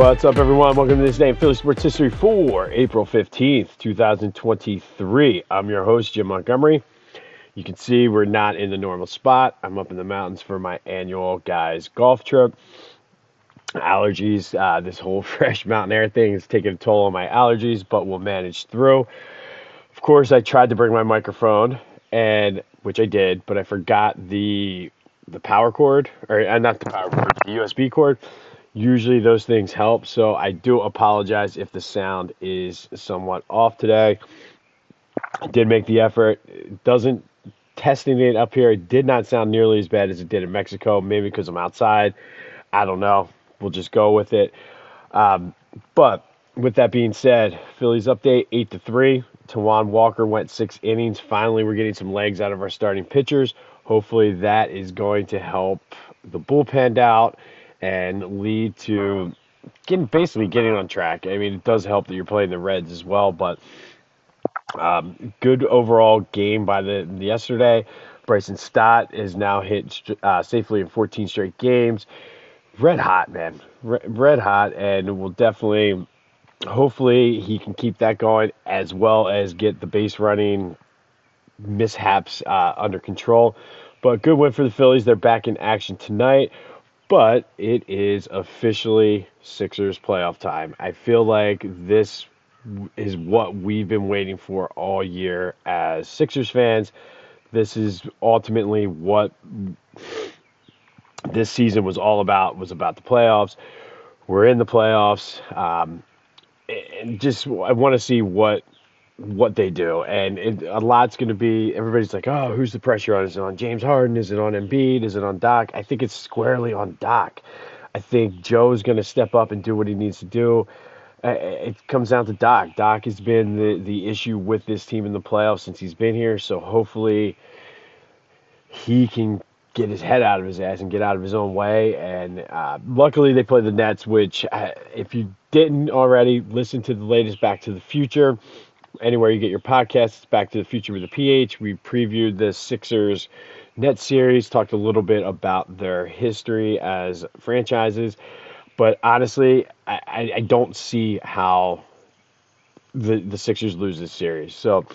What's up, everyone? Welcome to this day in Philly Sports History for April 15th, 2023. I'm your host, Jim Montgomery. You can see we're not in the normal spot. I'm up in the mountains for my annual guys golf trip. Allergies, uh, this whole fresh mountain air thing is taking a toll on my allergies, but we'll manage through. Of course, I tried to bring my microphone, and which I did, but I forgot the the power cord, or uh, not the power cord, the USB cord. Usually those things help, so I do apologize if the sound is somewhat off today. I did make the effort. It doesn't testing it up here. It did not sound nearly as bad as it did in Mexico. Maybe because I'm outside. I don't know. We'll just go with it. Um, but with that being said, Phillies update eight to three. Taijuan Walker went six innings. Finally, we're getting some legs out of our starting pitchers. Hopefully, that is going to help the bullpen out and lead to getting basically getting on track. I mean, it does help that you're playing the Reds as well, but um, good overall game by the, the yesterday. Bryson Stott is now hit uh, safely in 14 straight games. Red hot, man, red hot, and will definitely, hopefully, he can keep that going as well as get the base running mishaps uh, under control. But good win for the Phillies. They're back in action tonight but it is officially Sixers playoff time. I feel like this is what we've been waiting for all year as Sixers fans. This is ultimately what this season was all about was about the playoffs. We're in the playoffs. Um, and just I want to see what what they do. And it, a lot's going to be everybody's like, oh, who's the pressure on? Is it on James Harden? Is it on Embiid? Is it on Doc? I think it's squarely on Doc. I think Joe's going to step up and do what he needs to do. It comes down to Doc. Doc has been the, the issue with this team in the playoffs since he's been here. So hopefully he can get his head out of his ass and get out of his own way. And uh, luckily they play the Nets, which uh, if you didn't already listen to the latest Back to the Future, anywhere you get your podcasts. Back to the Future with a PH. We previewed the Sixers net series, talked a little bit about their history as franchises. But honestly, I, I don't see how the the Sixers lose this series. So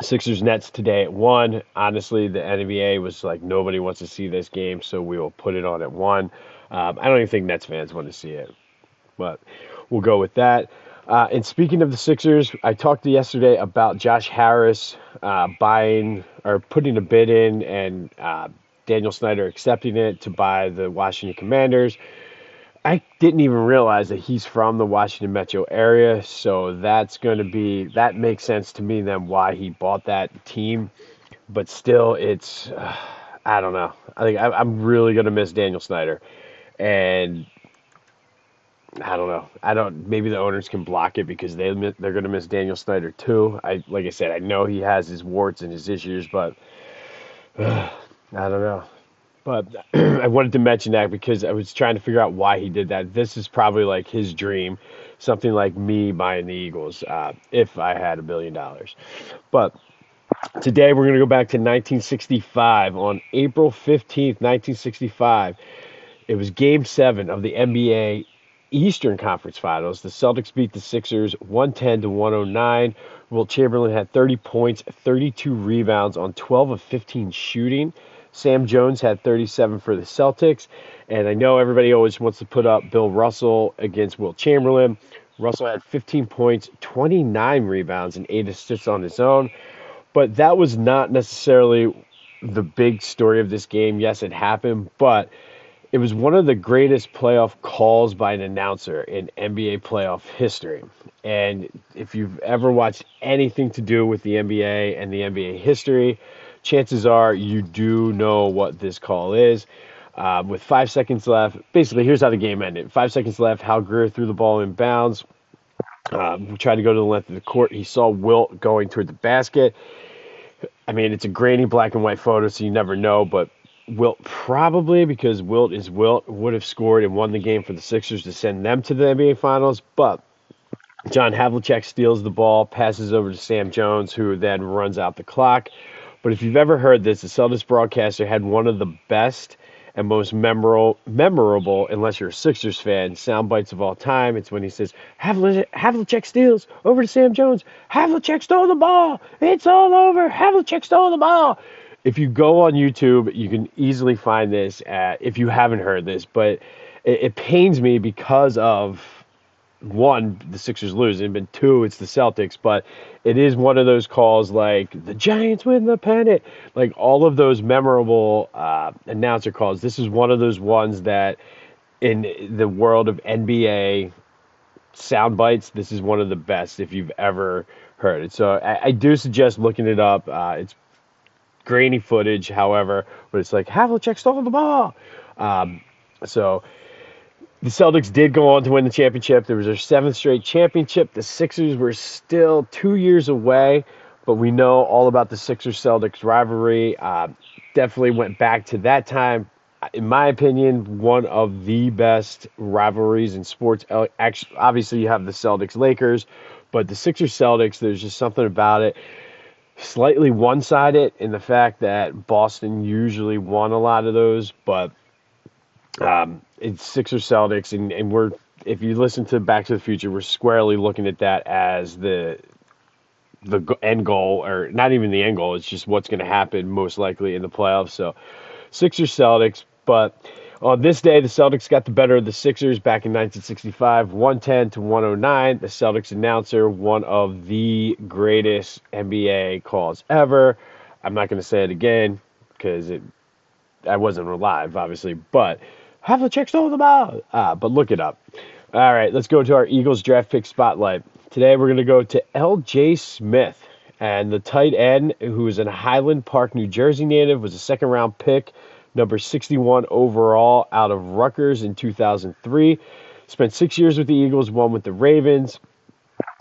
Sixers Nets today at one. Honestly, the NBA was like nobody wants to see this game, so we will put it on at one. Um, I don't even think Nets fans want to see it, but we'll go with that. Uh, and speaking of the Sixers, I talked yesterday about Josh Harris uh, buying or putting a bid in, and uh, Daniel Snyder accepting it to buy the Washington Commanders. I didn't even realize that he's from the Washington metro area, so that's going to be that makes sense to me then why he bought that team. But still, it's uh, I don't know. I think I, I'm really going to miss Daniel Snyder, and I don't know. I don't. Maybe the owners can block it because they they're going to miss Daniel Snyder too. I like I said, I know he has his warts and his issues, but uh, I don't know. But I wanted to mention that because I was trying to figure out why he did that. This is probably like his dream, something like me buying the Eagles uh, if I had a billion dollars. But today we're going to go back to 1965 on April 15th, 1965. It was Game Seven of the NBA Eastern Conference Finals. The Celtics beat the Sixers 110 to 109. Wilt Chamberlain had 30 points, 32 rebounds on 12 of 15 shooting. Sam Jones had 37 for the Celtics. And I know everybody always wants to put up Bill Russell against Wilt Chamberlain. Russell had 15 points, 29 rebounds, and 8 assists on his own. But that was not necessarily the big story of this game. Yes, it happened, but it was one of the greatest playoff calls by an announcer in NBA playoff history. And if you've ever watched anything to do with the NBA and the NBA history, chances are you do know what this call is. Uh, with five seconds left, basically, here's how the game ended. Five seconds left, Hal Greer threw the ball in bounds. Um, tried to go to the length of the court. He saw Wilt going toward the basket. I mean, it's a grainy black and white photo, so you never know, but Wilt probably because Wilt is Wilt would have scored and won the game for the Sixers to send them to the NBA Finals, but John Havlicek steals the ball, passes over to Sam Jones, who then runs out the clock. But if you've ever heard this, the Celtics broadcaster had one of the best and most memorable, memorable, unless you're a Sixers fan, sound bites of all time. It's when he says, Havlicek steals over to Sam Jones. Havlicek stole the ball. It's all over. Havlicek stole the ball. If you go on YouTube, you can easily find this at, if you haven't heard this, but it, it pains me because of one, the Sixers lose, and then two, it's the Celtics. But it is one of those calls like the Giants win the pennant, like all of those memorable uh, announcer calls. This is one of those ones that, in the world of NBA sound bites, this is one of the best if you've ever heard it. So I, I do suggest looking it up. Uh, it's grainy footage, however, but it's like Havlicek stole the ball. Um, so the Celtics did go on to win the championship. There was their seventh straight championship. The Sixers were still two years away, but we know all about the Sixers Celtics rivalry. Uh, definitely went back to that time. In my opinion, one of the best rivalries in sports. Actually, obviously, you have the Celtics Lakers, but the Sixers Celtics, there's just something about it. Slightly one sided in the fact that Boston usually won a lot of those, but um, it's Sixers Celtics, and, and we're if you listen to Back to the Future, we're squarely looking at that as the the end goal, or not even the end goal. It's just what's going to happen most likely in the playoffs. So Sixers Celtics, but on this day, the Celtics got the better of the Sixers back in 1965, 110 to 109. The Celtics announcer, one of the greatest NBA calls ever. I'm not going to say it again because it I wasn't alive, obviously, but Havlicek stole the ball. Ah, but look it up. All right, let's go to our Eagles draft pick spotlight. Today we're going to go to L.J. Smith, and the tight end, who is a Highland Park, New Jersey native, was a second round pick, number 61 overall, out of Rutgers in 2003. Spent six years with the Eagles, one with the Ravens.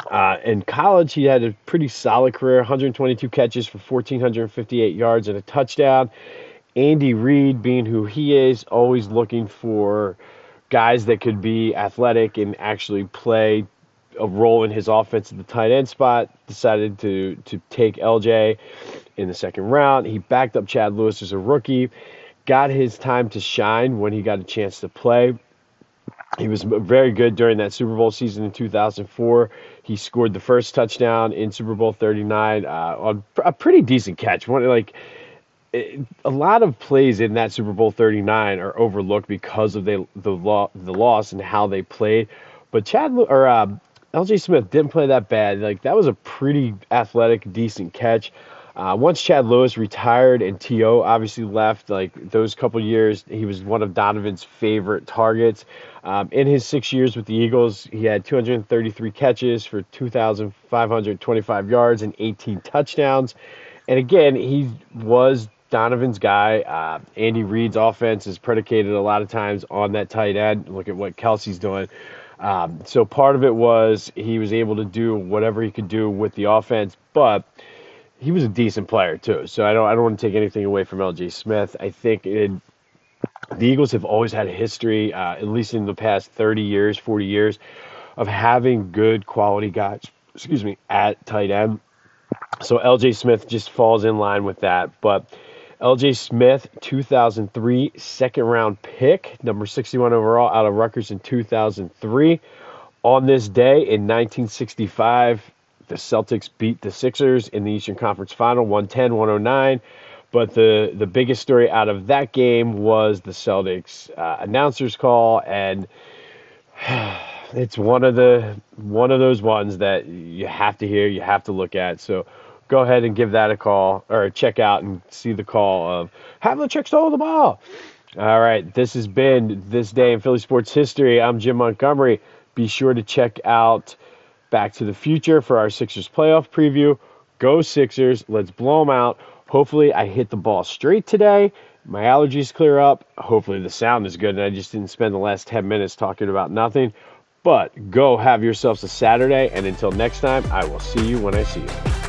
Uh, in college, he had a pretty solid career 122 catches for 1,458 yards and a touchdown. Andy Reid, being who he is, always looking for guys that could be athletic and actually play a role in his offense at the tight end spot, decided to to take LJ in the second round. He backed up Chad Lewis as a rookie, got his time to shine when he got a chance to play. He was very good during that Super Bowl season in 2004. He scored the first touchdown in Super Bowl 39 uh, on a pretty decent catch. One like a lot of plays in that Super Bowl 39 are overlooked because of the the, lo- the loss and how they played. But Chad or uh, LJ Smith didn't play that bad. Like that was a pretty athletic, decent catch. Uh, once Chad Lewis retired and T.O. obviously left, like those couple years, he was one of Donovan's favorite targets. Um, in his six years with the Eagles, he had 233 catches for 2,525 yards and 18 touchdowns. And again, he was Donovan's guy. Uh, Andy Reid's offense is predicated a lot of times on that tight end. Look at what Kelce's doing. Um, so part of it was he was able to do whatever he could do with the offense, but he was a decent player too. So I don't I don't want to take anything away from LJ Smith. I think it, the Eagles have always had a history, uh, at least in the past 30 years, 40 years, of having good quality guys. Excuse me, at tight end. So LJ Smith just falls in line with that, but LJ Smith, 2003 second round pick, number 61 overall out of Rutgers in 2003. On this day in 1965, the Celtics beat the Sixers in the Eastern Conference Final 110 109. But the, the biggest story out of that game was the Celtics uh, announcers call, and it's one of the one of those ones that you have to hear, you have to look at. So go ahead and give that a call or check out and see the call of Havlicek stole the ball. All right, this has been this day in Philly sports history. I'm Jim Montgomery. Be sure to check out Back to the Future for our Sixers playoff preview. Go Sixers! Let's blow them out. Hopefully, I hit the ball straight today. My allergies clear up. Hopefully, the sound is good, and I just didn't spend the last 10 minutes talking about nothing. But go have yourselves a Saturday, and until next time, I will see you when I see you.